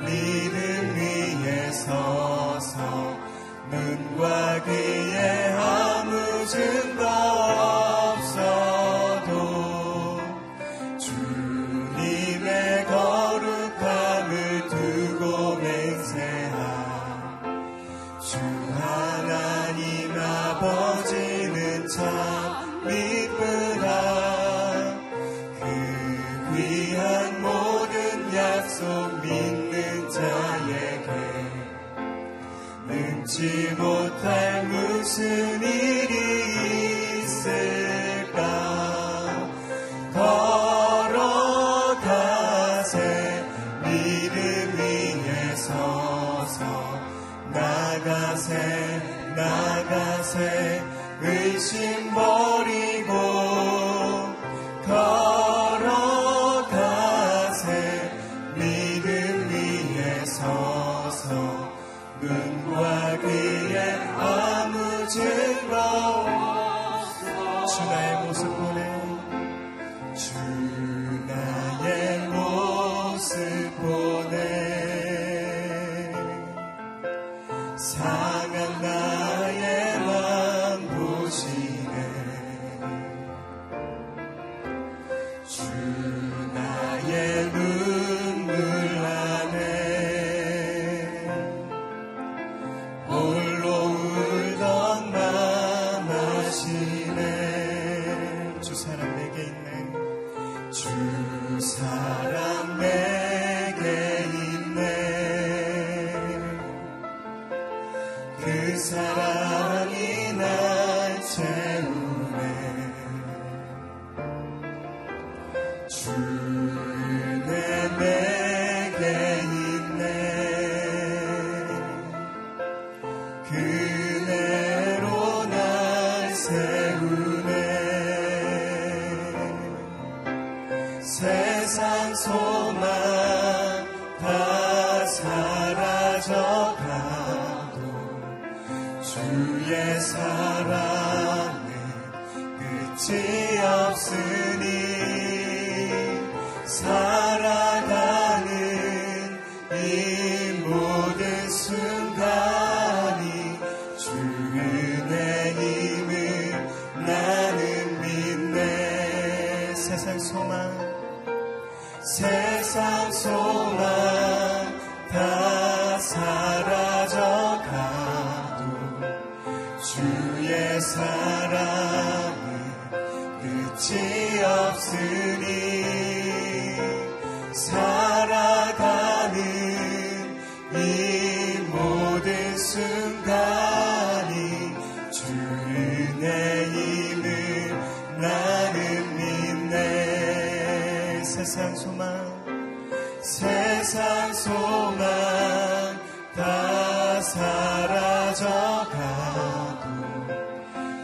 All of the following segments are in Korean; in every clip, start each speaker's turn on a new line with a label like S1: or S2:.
S1: me. 은과 귀의 아무 증거 없어. 주 나의 모습 보내. 주 나의 소망 다 사라져가도 주의 사랑은 끝이 없 사라져가고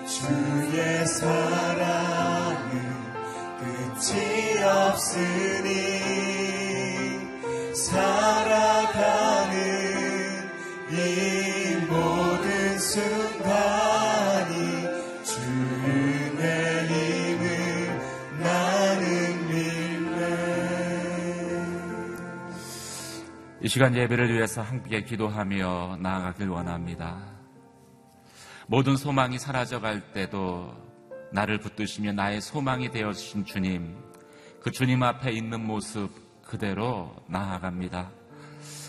S1: 주의 사랑은 끝이 없으니 살아가는 이 모든 순간
S2: 이 시간 예배를 위해서 함께 기도하며 나아가길 원합니다. 모든 소망이 사라져갈 때도 나를 붙드시며 나의 소망이 되어주신 주님, 그 주님 앞에 있는 모습 그대로 나아갑니다.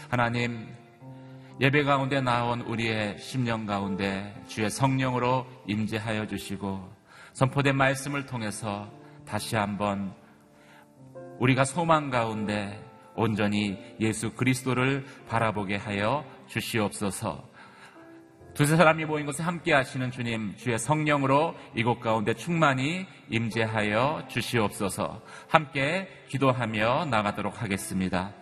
S2: 하나님, 예배 가운데 나온 우리의 심령 가운데 주의 성령으로 임재하여 주시고 선포된 말씀을 통해서 다시 한번 우리가 소망 가운데 온전히 예수 그리스도를 바라보게 하여 주시옵소서. 두세 사람이 모인 곳에 함께 하시는 주님, 주의 성령으로 이곳 가운데 충만히 임재하여 주시옵소서. 함께 기도하며 나가도록 하겠습니다.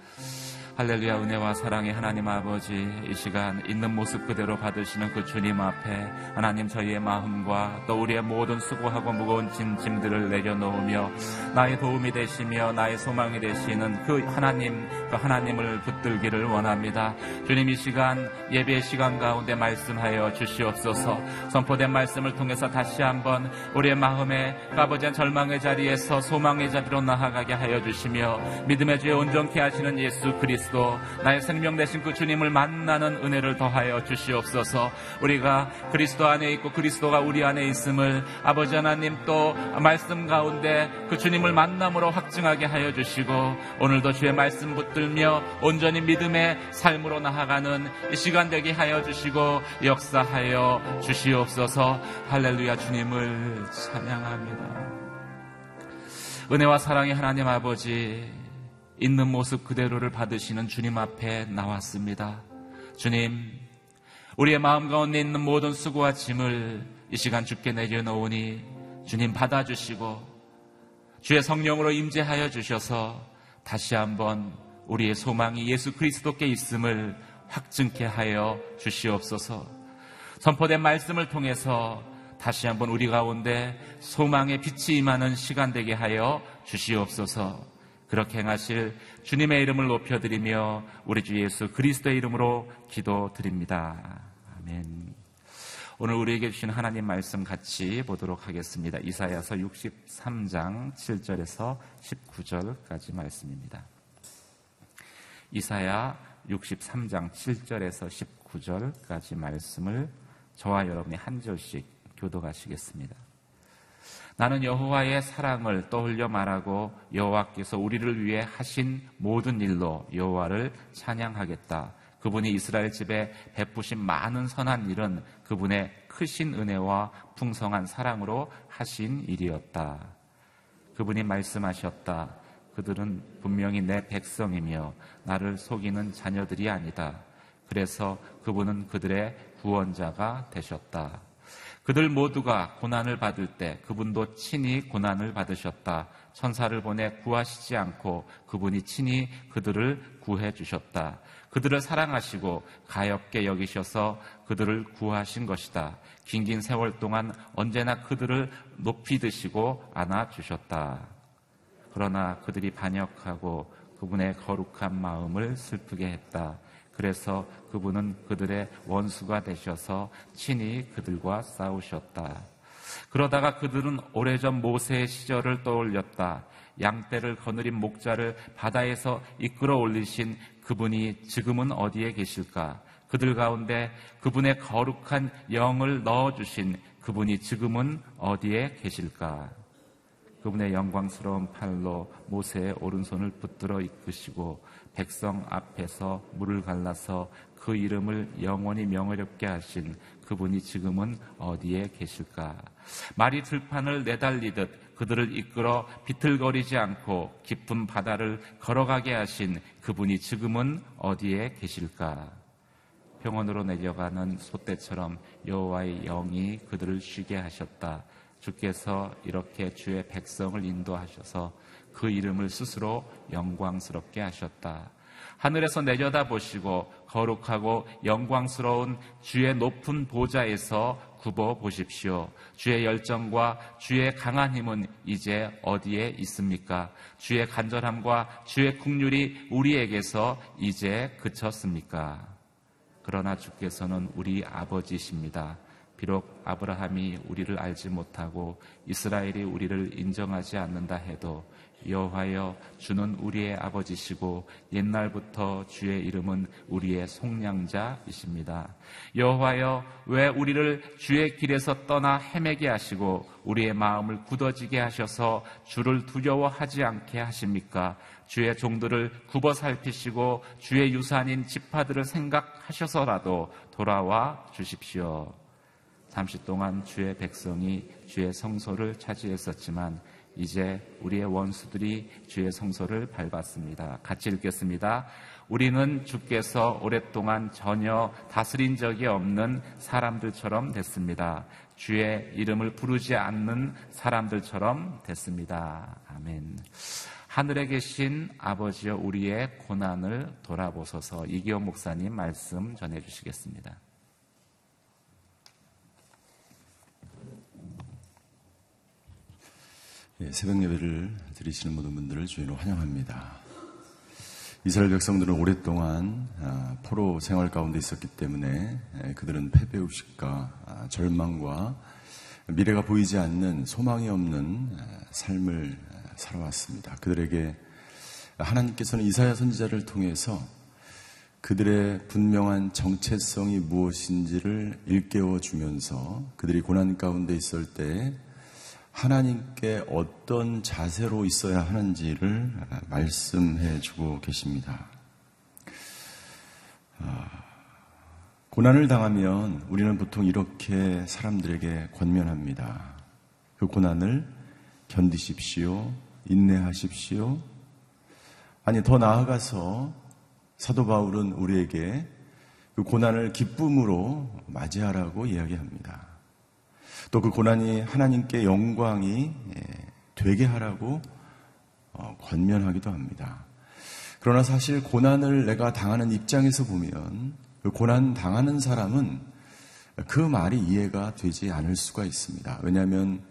S2: 할렐루야 은혜와 사랑의 하나님 아버지 이 시간 있는 모습 그대로 받으시는 그 주님 앞에 하나님 저희의 마음과 또 우리의 모든 수고하고 무거운 짐, 짐들을 내려놓으며 나의 도움이 되시며 나의 소망이 되시는 그 하나님 그 하나님을 붙들기를 원합니다. 주님 이 시간 예배의 시간 가운데 말씀하여 주시옵소서. 선포된 말씀을 통해서 다시 한번 우리의 마음에 까버진 절망의 자리에서 소망의 자리로 나아가게 하여 주시며 믿음의 주에 온전케 하시는 예수 그리스도 그리스도 나의 생명 되신 그 주님을 만나는 은혜를 더하여 주시옵소서. 우리가 그리스도 안에 있고 그리스도가 우리 안에 있음을 아버지 하나님 또 말씀 가운데 그 주님을 만남으로 확증하게 하여 주시고 오늘도 주의 말씀 붙들며 온전히 믿음의 삶으로 나아가는 이 시간 되게 하여 주시고 역사하여 주시옵소서. 할렐루야 주님을 찬양합니다. 은혜와 사랑의 하나님 아버지 있는 모습 그대로를 받으시는 주님 앞에 나왔습니다. 주님, 우리의 마음 가운데 있는 모든 수고와 짐을 이 시간 주께 내려놓으니 주님 받아주시고 주의 성령으로 임재하여 주셔서 다시 한번 우리의 소망이 예수 그리스도께 있음을 확증케 하여 주시옵소서. 선포된 말씀을 통해서 다시 한번 우리 가운데 소망의 빛이 임하는 시간 되게 하여 주시옵소서. 그렇게 행하실 주님의 이름을 높여드리며 우리 주 예수 그리스도의 이름으로 기도드립니다. 아멘. 오늘 우리에게 주신 하나님 말씀 같이 보도록 하겠습니다. 이사야서 63장 7절에서 19절까지 말씀입니다. 이사야 63장 7절에서 19절까지 말씀을 저와 여러분이 한 절씩 교도하시겠습니다. 나는 여호와의 사랑을 떠올려 말하고 여호와께서 우리를 위해 하신 모든 일로 여호와를 찬양하겠다. 그분이 이스라엘 집에 베푸신 많은 선한 일은 그분의 크신 은혜와 풍성한 사랑으로 하신 일이었다. 그분이 말씀하셨다. 그들은 분명히 내 백성이며 나를 속이는 자녀들이 아니다. 그래서 그분은 그들의 구원자가 되셨다. 그들 모두가 고난을 받을 때 그분도 친히 고난을 받으셨다. 천사를 보내 구하시지 않고 그분이 친히 그들을 구해 주셨다. 그들을 사랑하시고 가엽게 여기셔서 그들을 구하신 것이다. 긴긴 세월 동안 언제나 그들을 높이 드시고 안아 주셨다. 그러나 그들이 반역하고 그분의 거룩한 마음을 슬프게 했다. 그래서 그분은 그들의 원수가 되셔서 친히 그들과 싸우셨다. 그러다가 그들은 오래전 모세의 시절을 떠올렸다. 양떼를 거느린 목자를 바다에서 이끌어 올리신 그분이 지금은 어디에 계실까? 그들 가운데 그분의 거룩한 영을 넣어주신 그분이 지금은 어디에 계실까? 그분의 영광스러운 팔로 모세의 오른손을 붙들어 이끄시고 백성 앞에서 물을 갈라서 그 이름을 영원히 명예롭게 하신 그분이 지금은 어디에 계실까? 말이 들판을 내달리듯 그들을 이끌어 비틀거리지 않고 깊은 바다를 걸어가게 하신 그분이 지금은 어디에 계실까? 병원으로 내려가는 소떼처럼 여호와의 영이 그들을 쉬게 하셨다. 주께서 이렇게 주의 백성을 인도하셔서 그 이름을 스스로 영광스럽게 하셨다. 하늘에서 내려다 보시고 거룩하고 영광스러운 주의 높은 보좌에서 굽어 보십시오. 주의 열정과 주의 강한 힘은 이제 어디에 있습니까? 주의 간절함과 주의 국률이 우리에게서 이제 그쳤습니까? 그러나 주께서는 우리 아버지십니다. 비록 아브라함이 우리를 알지 못하고 이스라엘이 우리를 인정하지 않는다 해도 여호와여 주는 우리의 아버지시고 옛날부터 주의 이름은 우리의 속량자이십니다. 여호와여 왜 우리를 주의 길에서 떠나 헤매게 하시고 우리의 마음을 굳어지게 하셔서 주를 두려워하지 않게 하십니까? 주의 종들을 굽어 살피시고 주의 유산인 지파들을 생각하셔서라도 돌아와 주십시오. 잠시 동안 주의 백성이 주의 성소를 차지했었지만 이제 우리의 원수들이 주의 성소를 밟았습니다. 같이 읽겠습니다. 우리는 주께서 오랫동안 전혀 다스린 적이 없는 사람들처럼 됐습니다. 주의 이름을 부르지 않는 사람들처럼 됐습니다. 아멘. 하늘에 계신 아버지여 우리의 고난을 돌아보소서 이기호 목사님 말씀 전해 주시겠습니다.
S3: 예, 새벽 예배를 드리시는 모든 분들을 주인으로 환영합니다. 이스라엘 백성들은 오랫동안 아, 포로 생활 가운데 있었기 때문에 예, 그들은 패배의식과 아, 절망과 미래가 보이지 않는 소망이 없는 아, 삶을 살아왔습니다. 그들에게 하나님께서는 이사야 선지자를 통해서 그들의 분명한 정체성이 무엇인지를 일깨워 주면서 그들이 고난 가운데 있을 때 하나님께 어떤 자세로 있어야 하는지를 말씀해 주고 계십니다. 아, 고난을 당하면 우리는 보통 이렇게 사람들에게 권면합니다. 그 고난을 견디십시오. 인내하십시오. 아니, 더 나아가서 사도 바울은 우리에게 그 고난을 기쁨으로 맞이하라고 이야기합니다. 또 그 고난이 하나님께 영광이 예, 되게 하라고 어, 권면하기도 합니다. 그러나 사실 고난을 내가 당하는 입장에서 보면 그 고난 당하는 사람은 그 말이 이해가 되지 않을 수가 있습니다. 왜냐하면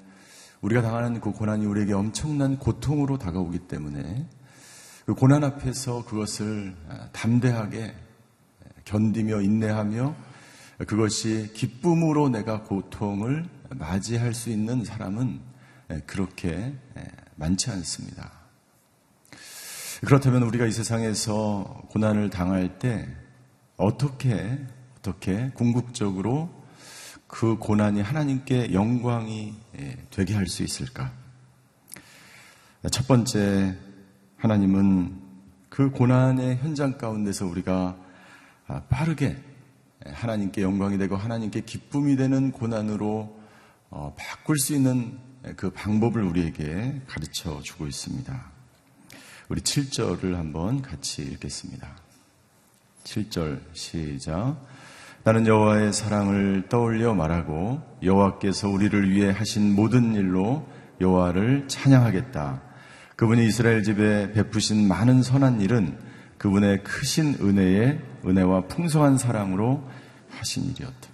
S3: 우리가 당하는 그 고난이 우리에게 엄청난 고통으로 다가오기 때문에 그 고난 앞에서 그것을 아, 담대하게 견디며 인내하며 그것이 기쁨으로 내가 고통을 맞이할 수 있는 사람은 그렇게 많지 않습니다. 그렇다면 우리가 이 세상에서 고난을 당할 때 어떻게 어떻게 궁극적으로 그 고난이 하나님께 영광이 되게 할 수 있을까? 첫 번째 하나님은 그 고난의 현장 가운데서 우리가 빠르게 하나님께 영광이 되고 하나님께 기쁨이 되는 고난으로 어, 바꿀 수 있는 그 방법을 우리에게 가르쳐 주고 있습니다. 우리 7절을 한번 같이 읽겠습니다. 7절 시작. 나는 여호와의 사랑을 떠올려 말하고 여호와께서 우리를 위해 하신 모든 일로 여호와를 찬양하겠다. 그분이 이스라엘 집에 베푸신 많은 선한 일은 그분의 크신 은혜에 은혜와 풍성한 사랑으로 하신 일이었다.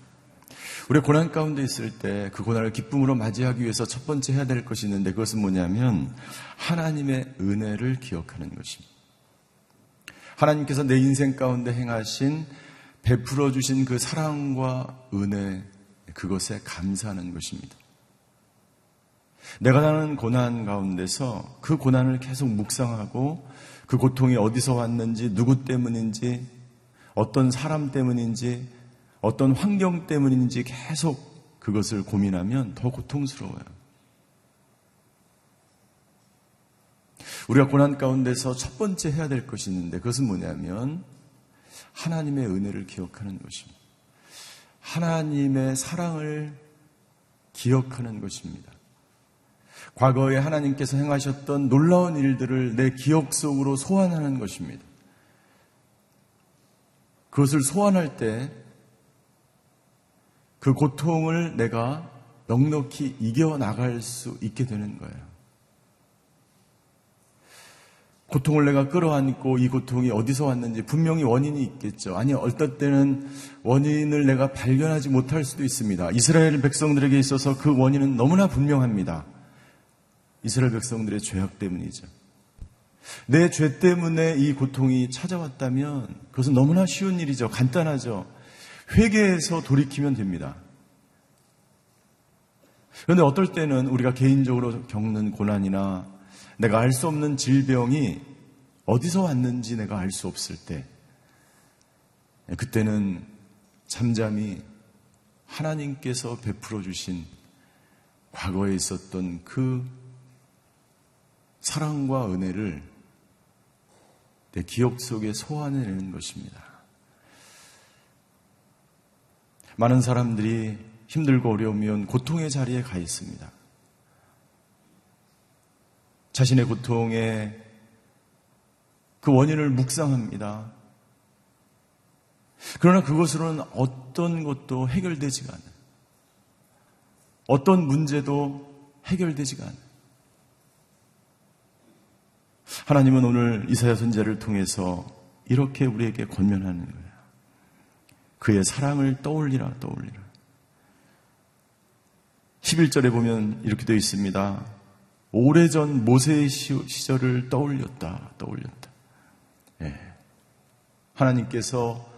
S3: 우리 고난 가운데 있을 때 그 고난을 기쁨으로 맞이하기 위해서 첫 번째 해야 될 것이 있는데 그것은 뭐냐면 하나님의 은혜를 기억하는 것입니다. 하나님께서 내 인생 가운데 행하신 베풀어 주신 그 사랑과 은혜 그것에 감사하는 것입니다. 내가 나는 고난 가운데서 그 고난을 계속 묵상하고 그 고통이 어디서 왔는지 누구 때문인지 어떤 사람 때문인지 어떤 환경 때문인지 계속 그것을 고민하면 더 고통스러워요. 우리가 고난 가운데서 첫 번째 해야 될 것이 있는데 그것은 뭐냐면 하나님의 은혜를 기억하는 것입니다. 하나님의 사랑을 기억하는 것입니다. 과거에 하나님께서 행하셨던 놀라운 일들을 내 기억 속으로 소환하는 것입니다. 그것을 소환할 때 그 고통을 내가 넉넉히 이겨나갈 수 있게 되는 거예요. 고통을 내가 끌어안고 이 고통이 어디서 왔는지 분명히 원인이 있겠죠. 아니, 어떨 때는 원인을 내가 발견하지 못할 수도 있습니다. 이스라엘 백성들에게 있어서 그 원인은 너무나 분명합니다. 이스라엘 백성들의 죄악 때문이죠. 내 죄 때문에 이 고통이 찾아왔다면 그것은 너무나 쉬운 일이죠. 간단하죠. 회개해서 돌이키면 됩니다. 그런데 어떨 때는 우리가 개인적으로 겪는 고난이나 내가 알 수 없는 질병이 어디서 왔는지 내가 알 수 없을 때, 그때는 잠잠히 하나님께서 베풀어 주신 과거에 있었던 그 사랑과 은혜를 내 기억 속에 소환해내는 것입니다. 많은 사람들이 힘들고 어려우면 고통의 자리에 가 있습니다. 자신의 고통에 그 원인을 묵상합니다. 그러나 그것으로는 어떤 것도 해결되지가 않아요. 어떤 문제도 해결되지가 않아요. 하나님은 오늘 이사야 선제를 통해서 이렇게 우리에게 권면하는 거예요. 그의 사랑을 떠올리라, 떠올리라. 11절에 보면 이렇게 되어 있습니다. 오래전 모세의 시절을 떠올렸다, 떠올렸다. 예. 하나님께서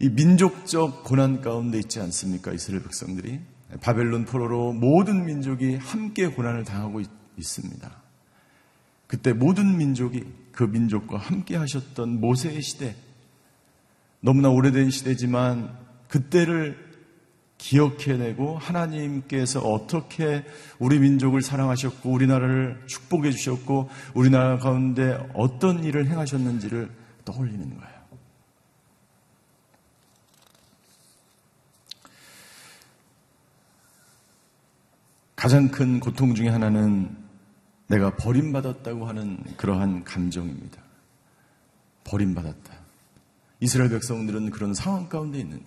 S3: 이 민족적 고난 가운데 있지 않습니까? 이스라엘 백성들이. 바벨론 포로로 모든 민족이 함께 고난을 당하고 있, 있습니다. 그때 모든 민족이 그 민족과 함께 하셨던 모세의 시대, 너무나 오래된 시대지만 그때를 기억해내고 하나님께서 어떻게 우리 민족을 사랑하셨고 우리나라를 축복해 주셨고 우리나라 가운데 어떤 일을 행하셨는지를 떠올리는 거예요. 가장 큰 고통 중의 하나는 내가 버림받았다고 하는 그러한 감정입니다. 버림받았다. 이스라엘 백성들은 그런 상황 가운데 있는.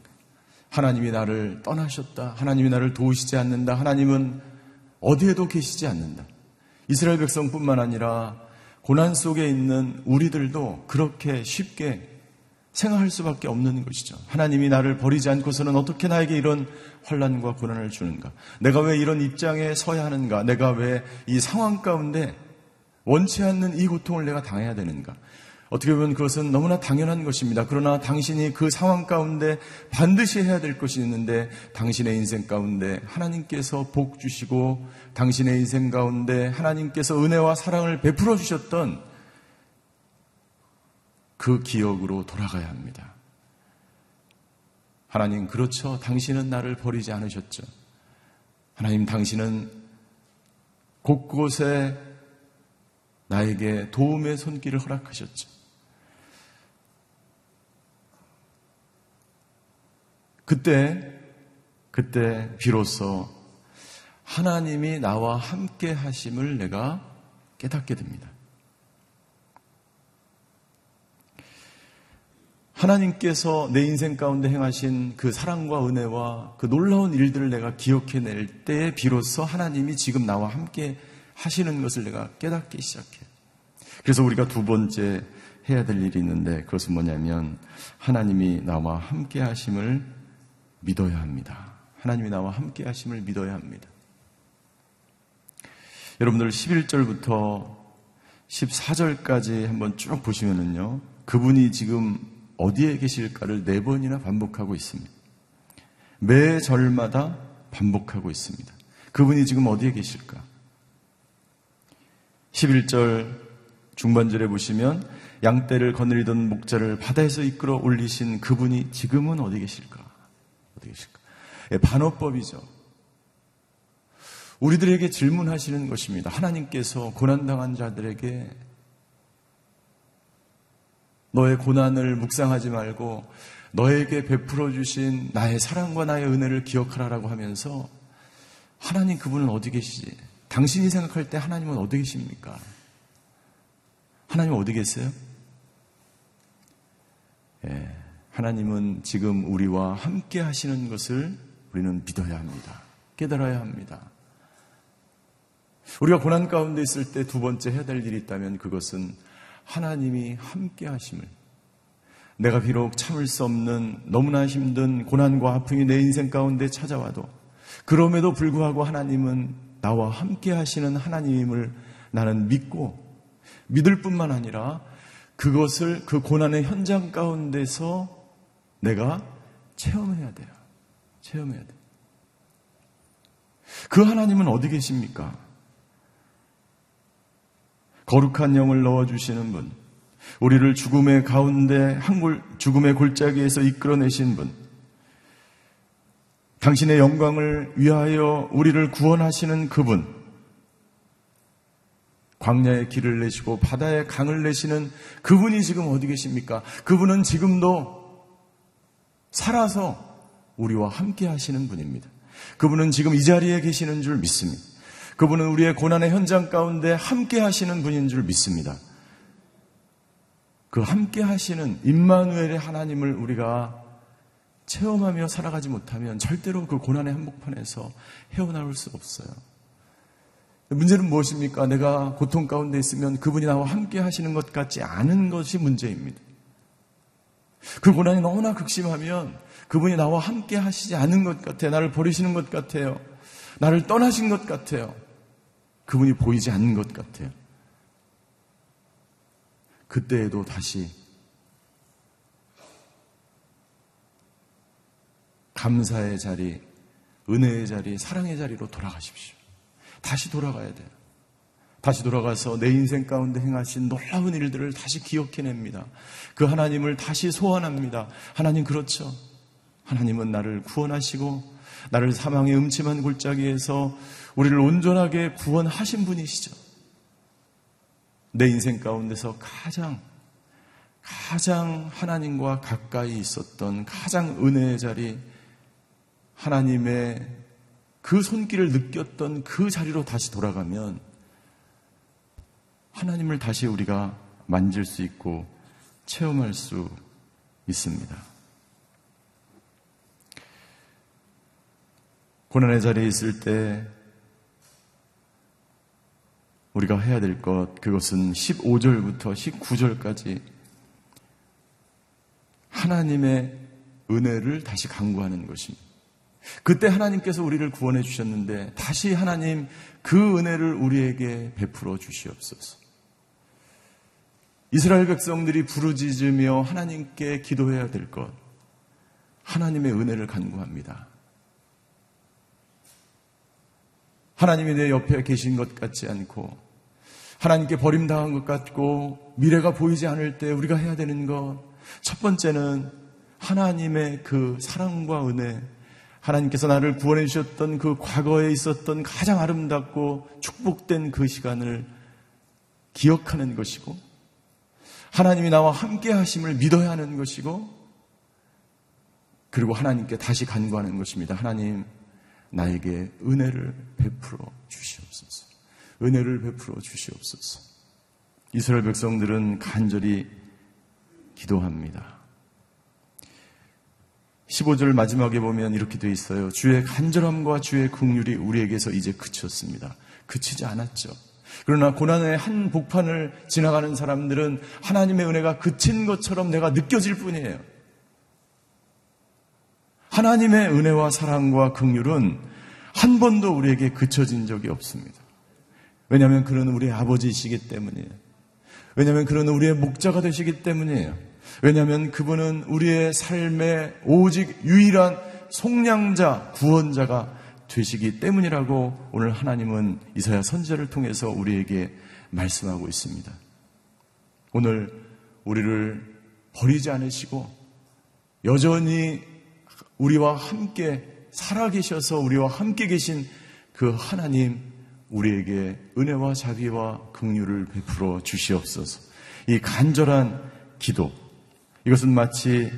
S3: 하나님이 나를 떠나셨다. 하나님이 나를 도우시지 않는다. 하나님은 어디에도 계시지 않는다. 이스라엘 백성뿐만 아니라 고난 속에 있는 우리들도 그렇게 쉽게 생각할 수밖에 없는 것이죠. 하나님이 나를 버리지 않고서는 어떻게 나에게 이런 환란과 고난을 주는가? 내가 왜 이런 입장에 서야 하는가? 내가 왜 이 상황 가운데 원치 않는 이 고통을 내가 당해야 되는가? 어떻게 보면 그것은 너무나 당연한 것입니다. 그러나 당신이 그 상황 가운데 반드시 해야 될 것이 있는데 당신의 인생 가운데 하나님께서 복 주시고 당신의 인생 가운데 하나님께서 은혜와 사랑을 베풀어 주셨던 그 기억으로 돌아가야 합니다. 하나님, 그렇죠. 당신은 나를 버리지 않으셨죠. 하나님, 당신은 곳곳에 나에게 도움의 손길을 허락하셨죠. 그때, 그때 비로소 하나님이 나와 함께 하심을 내가 깨닫게 됩니다. 하나님께서 내 인생 가운데 행하신 그 사랑과 은혜와 그 놀라운 일들을 내가 기억해낼 때 비로소 하나님이 지금 나와 함께 하시는 것을 내가 깨닫기 시작해. 그래서 우리가 두 번째 해야 될 일이 있는데 그것은 뭐냐면 하나님이 나와 함께 하심을 믿어야 합니다. 하나님이 나와 함께 하심을 믿어야 합니다. 여러분들 11절부터 14절까지 한번 쭉 보시면은요. 그분이 지금 어디에 계실까를 네 번이나 반복하고 있습니다. 매 절마다 반복하고 있습니다. 그분이 지금 어디에 계실까? 11절 중반절에 보시면 양떼를 거느리던 목자를 바다에서 이끌어 올리신 그분이 지금은 어디 계실까? 어떻게 하실까? 예, 반어법이죠. 우리들에게 질문하시는 것입니다. 하나님께서 고난당한 자들에게 너의 고난을 묵상하지 말고 너에게 베풀어 주신 나의 사랑과 나의 은혜를 기억하라라고 하면서 하나님 그분은 어디 계시지? 당신이 생각할 때 하나님은 어디 계십니까? 하나님 어디 계세요? 예. 하나님은 지금 우리와 함께 하시는 것을 우리는 믿어야 합니다. 깨달아야 합니다. 우리가 고난 가운데 있을 때 두 번째 해야 될 일이 있다면 그것은 하나님이 함께 하심을 내가 비록 참을 수 없는 너무나 힘든 고난과 아픔이 내 인생 가운데 찾아와도 그럼에도 불구하고 하나님은 나와 함께 하시는 하나님을 나는 믿고 믿을 뿐만 아니라 그것을 그 고난의 현장 가운데서 내가 체험해야 돼요. 체험해야 돼. 그 하나님은 어디 계십니까? 거룩한 영을 넣어주시는 분, 우리를 죽음의 가운데 한골, 죽음의 골짜기에서 이끌어내신 분, 당신의 영광을 위하여 우리를 구원하시는 그분, 광야의 길을 내시고 바다의 강을 내시는 그분이 지금 어디 계십니까? 그분은 지금도 살아서 우리와 함께 하시는 분입니다. 그분은 지금 이 자리에 계시는 줄 믿습니다. 그분은 우리의 고난의 현장 가운데 함께 하시는 분인 줄 믿습니다. 그 함께 하시는 임마누엘의 하나님을 우리가 체험하며 살아가지 못하면 절대로 그 고난의 한복판에서 헤어나올 수 없어요. 문제는 무엇입니까? 내가 고통 가운데 있으면 그분이 나와 함께 하시는 것 같지 않은 것이 문제입니다. 그 고난이 너무나 극심하면 그분이 나와 함께 하시지 않은 것 같아요. 나를 버리시는 것 같아요. 나를 떠나신 것 같아요. 그분이 보이지 않는 것 같아요. 그때에도 다시 감사의 자리, 은혜의 자리, 사랑의 자리로 돌아가십시오. 다시 돌아가야 돼요. 다시 돌아가서 내 인생 가운데 행하신 놀라운 일들을 다시 기억해냅니다. 그 하나님을 다시 소환합니다. 하나님 그렇죠. 하나님은 나를 구원하시고 나를 사망의 음침한 골짜기에서 우리를 온전하게 구원하신 분이시죠. 내 인생 가운데서 가장 가장 하나님과 가까이 있었던 가장 은혜의 자리 하나님의 그 손길을 느꼈던 그 자리로 다시 돌아가면 하나님을 다시 우리가 만질 수 있고 체험할 수 있습니다. 고난의 자리에 있을 때 우리가 해야 될 것, 그것은 15절부터 19절까지 하나님의 은혜를 다시 강구하는 것입니다. 그때 하나님께서 우리를 구원해 주셨는데 다시 하나님 그 은혜를 우리에게 베풀어 주시옵소서. 이스라엘 백성들이 부르짖으며 하나님께 기도해야 될 것, 하나님의 은혜를 간구합니다. 하나님이 내 옆에 계신 것 같지 않고, 하나님께 버림당한 것 같고, 미래가 보이지 않을 때 우리가 해야 되는 것, 첫 번째는 하나님의 그 사랑과 은혜, 하나님께서 나를 구원해 주셨던 그 과거에 있었던 가장 아름답고 축복된 그 시간을 기억하는 것이고, 하나님이 나와 함께 하심을 믿어야 하는 것이고, 그리고 하나님께 다시 간구하는 것입니다. 하나님, 나에게 은혜를 베풀어 주시옵소서. 은혜를 베풀어 주시옵소서. 이스라엘 백성들은 간절히 기도합니다. 15절 마지막에 보면 이렇게 되어 있어요. 주의 간절함과 주의 긍휼이 우리에게서 이제 그쳤습니다. 그치지 않았죠. 그러나 고난의 한 복판을 지나가는 사람들은 하나님의 은혜가 그친 것처럼 내가 느껴질 뿐이에요. 하나님의 은혜와 사랑과 긍휼은 한 번도 우리에게 그쳐진 적이 없습니다. 왜냐하면 그는 우리의 아버지이시기 때문이에요. 왜냐하면 그는 우리의 목자가 되시기 때문이에요. 왜냐하면 그분은 우리의 삶의 오직 유일한 속량자, 구원자가 되시기 때문이라고 오늘 하나님은 이사야 선제를 통해서 우리에게 말씀하고 있습니다. 오늘 우리를 버리지 않으시고 여전히 우리와 함께 살아계셔서 우리와 함께 계신 그 하나님 우리에게 은혜와 자비와 긍휼을 베풀어 주시옵소서. 이 간절한 기도 이것은 마치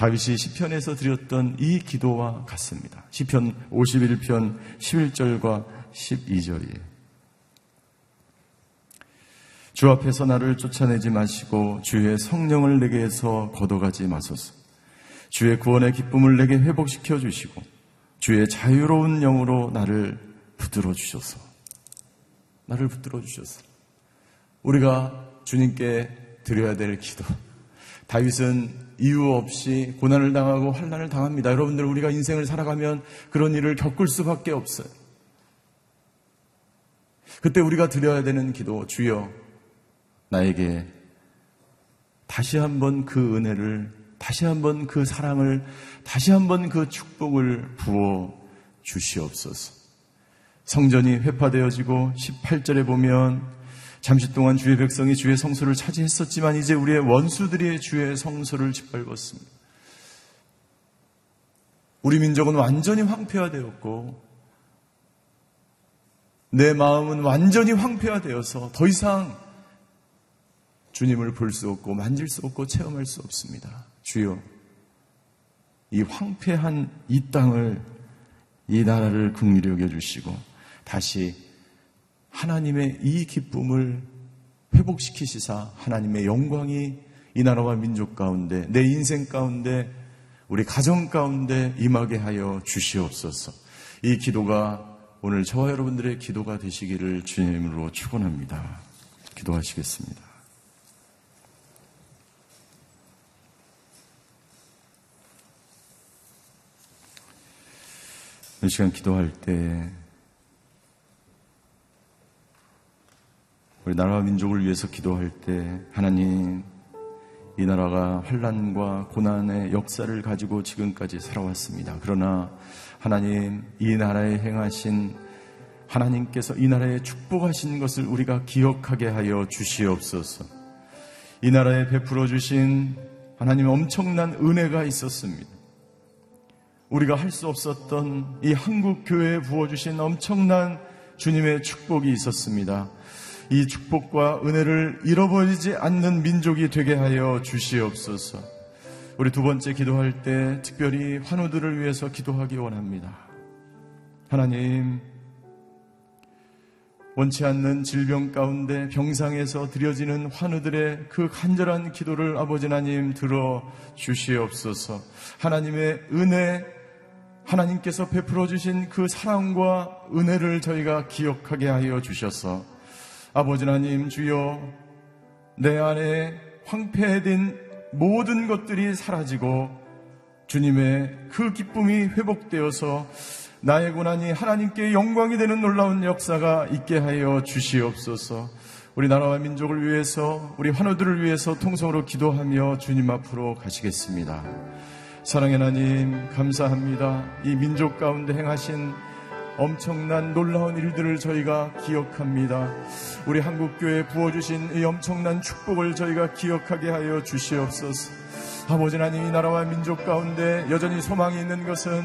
S3: 다윗이 시편에서 드렸던 이 기도와 같습니다. 시편 51편 11절과 12절이에요. 주 앞에서 나를 쫓아내지 마시고 주의 성령을 내게서 걷어가지 마소서. 주의 구원의 기쁨을 내게 회복시켜 주시고 주의 자유로운 영으로 나를 붙들어 주셔서 나를 붙들어 주셔서 우리가 주님께 드려야 될 기도. 다윗은 이유 없이 고난을 당하고 환난을 당합니다. 여러분들 우리가 인생을 살아가면 그런 일을 겪을 수밖에 없어요. 그때 우리가 드려야 되는 기도, 주여, 나에게 다시 한번 그 은혜를, 다시 한번 그 사랑을, 다시 한번 그 축복을 부어 주시옵소서. 성전이 회파되어지고 18절에 보면 잠시 동안 주의 백성이 주의 성소를 차지했었지만 이제 우리의 원수들이 주의 성소를 짓밟았습니다. 우리 민족은 완전히 황폐화되었고 내 마음은 완전히 황폐화되어서 더 이상 주님을 볼 수 없고 만질 수 없고 체험할 수 없습니다. 주여, 이 황폐한 이 땅을 이 나라를 긍휼히 여겨 주시고 다시 하나님의 이 기쁨을 회복시키시사 하나님의 영광이 이 나라와 민족 가운데 내 인생 가운데 우리 가정 가운데 임하게 하여 주시옵소서. 이 기도가 오늘 저와 여러분들의 기도가 되시기를 주님으로 축원합니다. 기도하시겠습니다. 이 시간 기도할 때 우리 나라와 민족을 위해서 기도할 때 하나님 이 나라가 환란과 고난의 역사를 가지고 지금까지 살아왔습니다. 그러나 하나님 이 나라에 행하신 하나님께서 이 나라에 축복하신 것을 우리가 기억하게 하여 주시옵소서. 이 나라에 베풀어 주신 하나님의 엄청난 은혜가 있었습니다. 우리가 할 수 없었던 이 한국 교회에 부어 주신 엄청난 주님의 축복이 있었습니다. 이 축복과 은혜를 잃어버리지 않는 민족이 되게 하여 주시옵소서. 우리 두 번째 기도할 때 특별히 환우들을 위해서 기도하기 원합니다. 하나님, 원치 않는 질병 가운데 병상에서 드려지는 환우들의 그 간절한 기도를 아버지 하나님 들어 주시옵소서. 하나님의 은혜, 하나님께서 베풀어 주신 그 사랑과 은혜를 저희가 기억하게 하여 주셔서 아버지 하나님 주여 내 안에 황폐된 모든 것들이 사라지고 주님의 그 기쁨이 회복되어서 나의 고난이 하나님께 영광이 되는 놀라운 역사가 있게 하여 주시옵소서. 우리 나라와 민족을 위해서 우리 환우들을 위해서 통성으로 기도하며 주님 앞으로 가시겠습니다. 사랑의 하나님 감사합니다. 이 민족 가운데 행하신 엄청난 놀라운 일들을 저희가 기억합니다. 우리 한국교회에 부어주신 이 엄청난 축복을 저희가 기억하게 하여 주시옵소서. 아버지 하나님 이 나라와 민족 가운데 여전히 소망이 있는 것은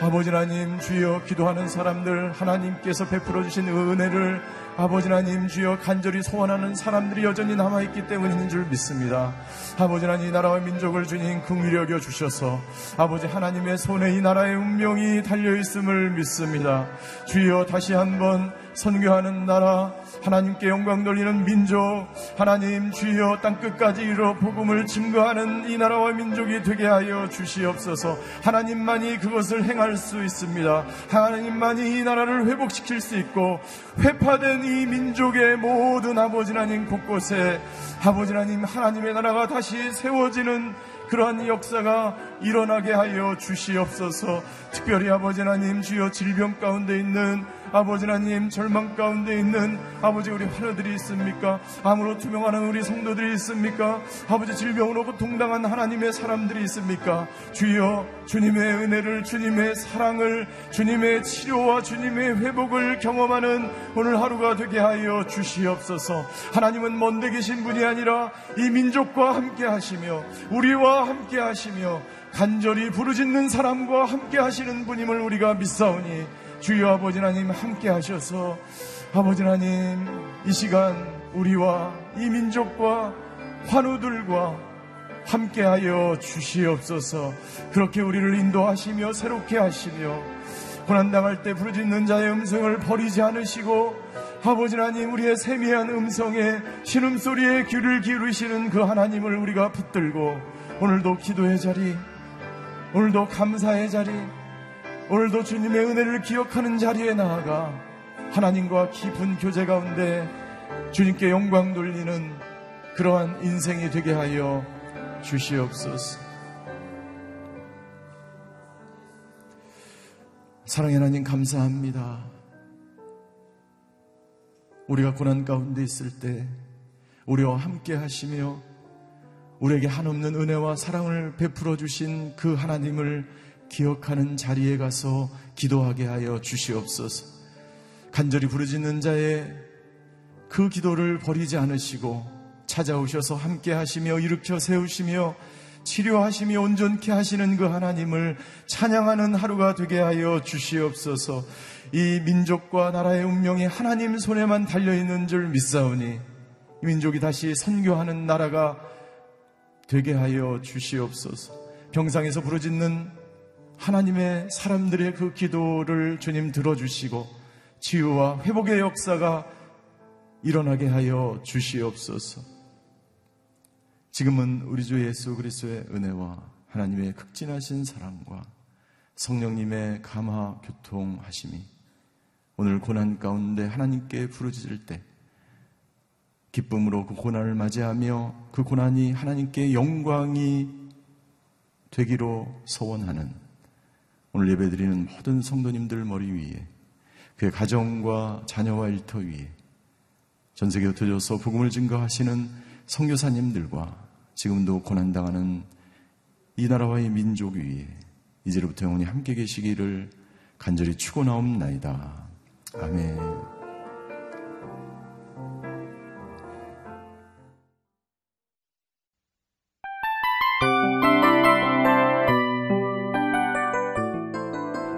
S3: 아버지 하나님 주여 기도하는 사람들 하나님께서 베풀어 주신 은혜를 아버지 하나님 주여 간절히 소원하는 사람들이 여전히 남아있기 때문인 줄 믿습니다. 아버지 하나님 이 나라와 민족을 주님 긍휼히 여겨 주셔서 아버지 하나님의 손에 이 나라의 운명이 달려 있음을 믿습니다. 주여 다시 한번 선교하는 나라 하나님께 영광 돌리는 민족 하나님 주여 땅 끝까지 이르러 복음을 증거하는 이 나라와 민족이 되게 하여 주시옵소서. 하나님만이 그것을 행할 수 있습니다. 하나님만이 이 나라를 회복시킬 수 있고 회파된 이 민족의 모든 아버지 하나님 곳곳에 아버지 하나님 하나님의 나라가 다시 세워지는 그러한 역사가 일어나게 하여 주시옵소서 특별히 아버지 하나님 주여 질병 가운데 있는 아버지 하나님 절망 가운데 있는 아버지 우리 환우들이 있습니까? 암으로 투명하는 우리 성도들이 있습니까? 아버지 질병으로 고통당한 하나님의 사람들이 있습니까? 주여 주님의 은혜를 주님의 사랑을 주님의 치료와 주님의 회복을 경험하는 오늘 하루가 되게 하여 주시옵소서. 하나님은 먼데 계신 분이 아니라 이 민족과 함께 하시며 우리와 함께 하시며 간절히 부르짖는 사람과 함께 하시는 분임을 우리가 믿사오니 주여 아버지 하나님 함께 하셔서 아버지 하나님 이 시간 우리와 이 민족과 환우들과 함께하여 주시옵소서. 그렇게 우리를 인도하시며 새롭게 하시며 고난 당할 때 부르짖는 자의 음성을 버리지 않으시고 아버지 하나님 우리의 세미한 음성에 신음소리에 귀를 기울이시는 그 하나님을 우리가 붙들고 오늘도 기도의 자리 오늘도 감사의 자리 오늘도 주님의 은혜를 기억하는 자리에 나아가 하나님과 깊은 교제 가운데 주님께 영광 돌리는 그러한 인생이 되게 하여 주시옵소서. 사랑의 하나님 감사합니다. 우리가 고난 가운데 있을 때 우리와 함께 하시며 우리에게 한없는 은혜와 사랑을 베풀어 주신 그 하나님을 기억하는 자리에 가서 기도하게 하여 주시옵소서. 간절히 부르짖는 자의 그 기도를 버리지 않으시고 찾아오셔서 함께 하시며 일으켜 세우시며 치료하시며 온전케 하시는 그 하나님을 찬양하는 하루가 되게 하여 주시옵소서. 이 민족과 나라의 운명이 하나님 손에만 달려 있는 줄 믿사오니 이 민족이 다시 선교하는 나라가 되게 하여 주시옵소서. 병상에서 부르짖는 하나님의 사람들의 그 기도를 주님 들어주시고 치유와 회복의 역사가 일어나게 하여 주시옵소서. 지금은 우리 주 예수 그리스도의 은혜와 하나님의 극진하신 사랑과 성령님의 감화 교통하심이 오늘 고난 가운데 하나님께 부르짖을 때 기쁨으로 그 고난을 맞이하며 그 고난이 하나님께 영광이 되기로 소원하는 오늘 예배드리는 모든 성도님들 머리 위에 그의 가정과 자녀와 일터 위에 전 세계 흩어져서 복음을 증거하시는 성교사님들과 지금도 고난당하는 이 나라와 의 민족 위에 이제로부터 영원히 함께 계시기를 간절히 축원하옵나이다. 아멘.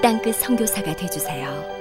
S4: 땅끝 성교사가 되주세요.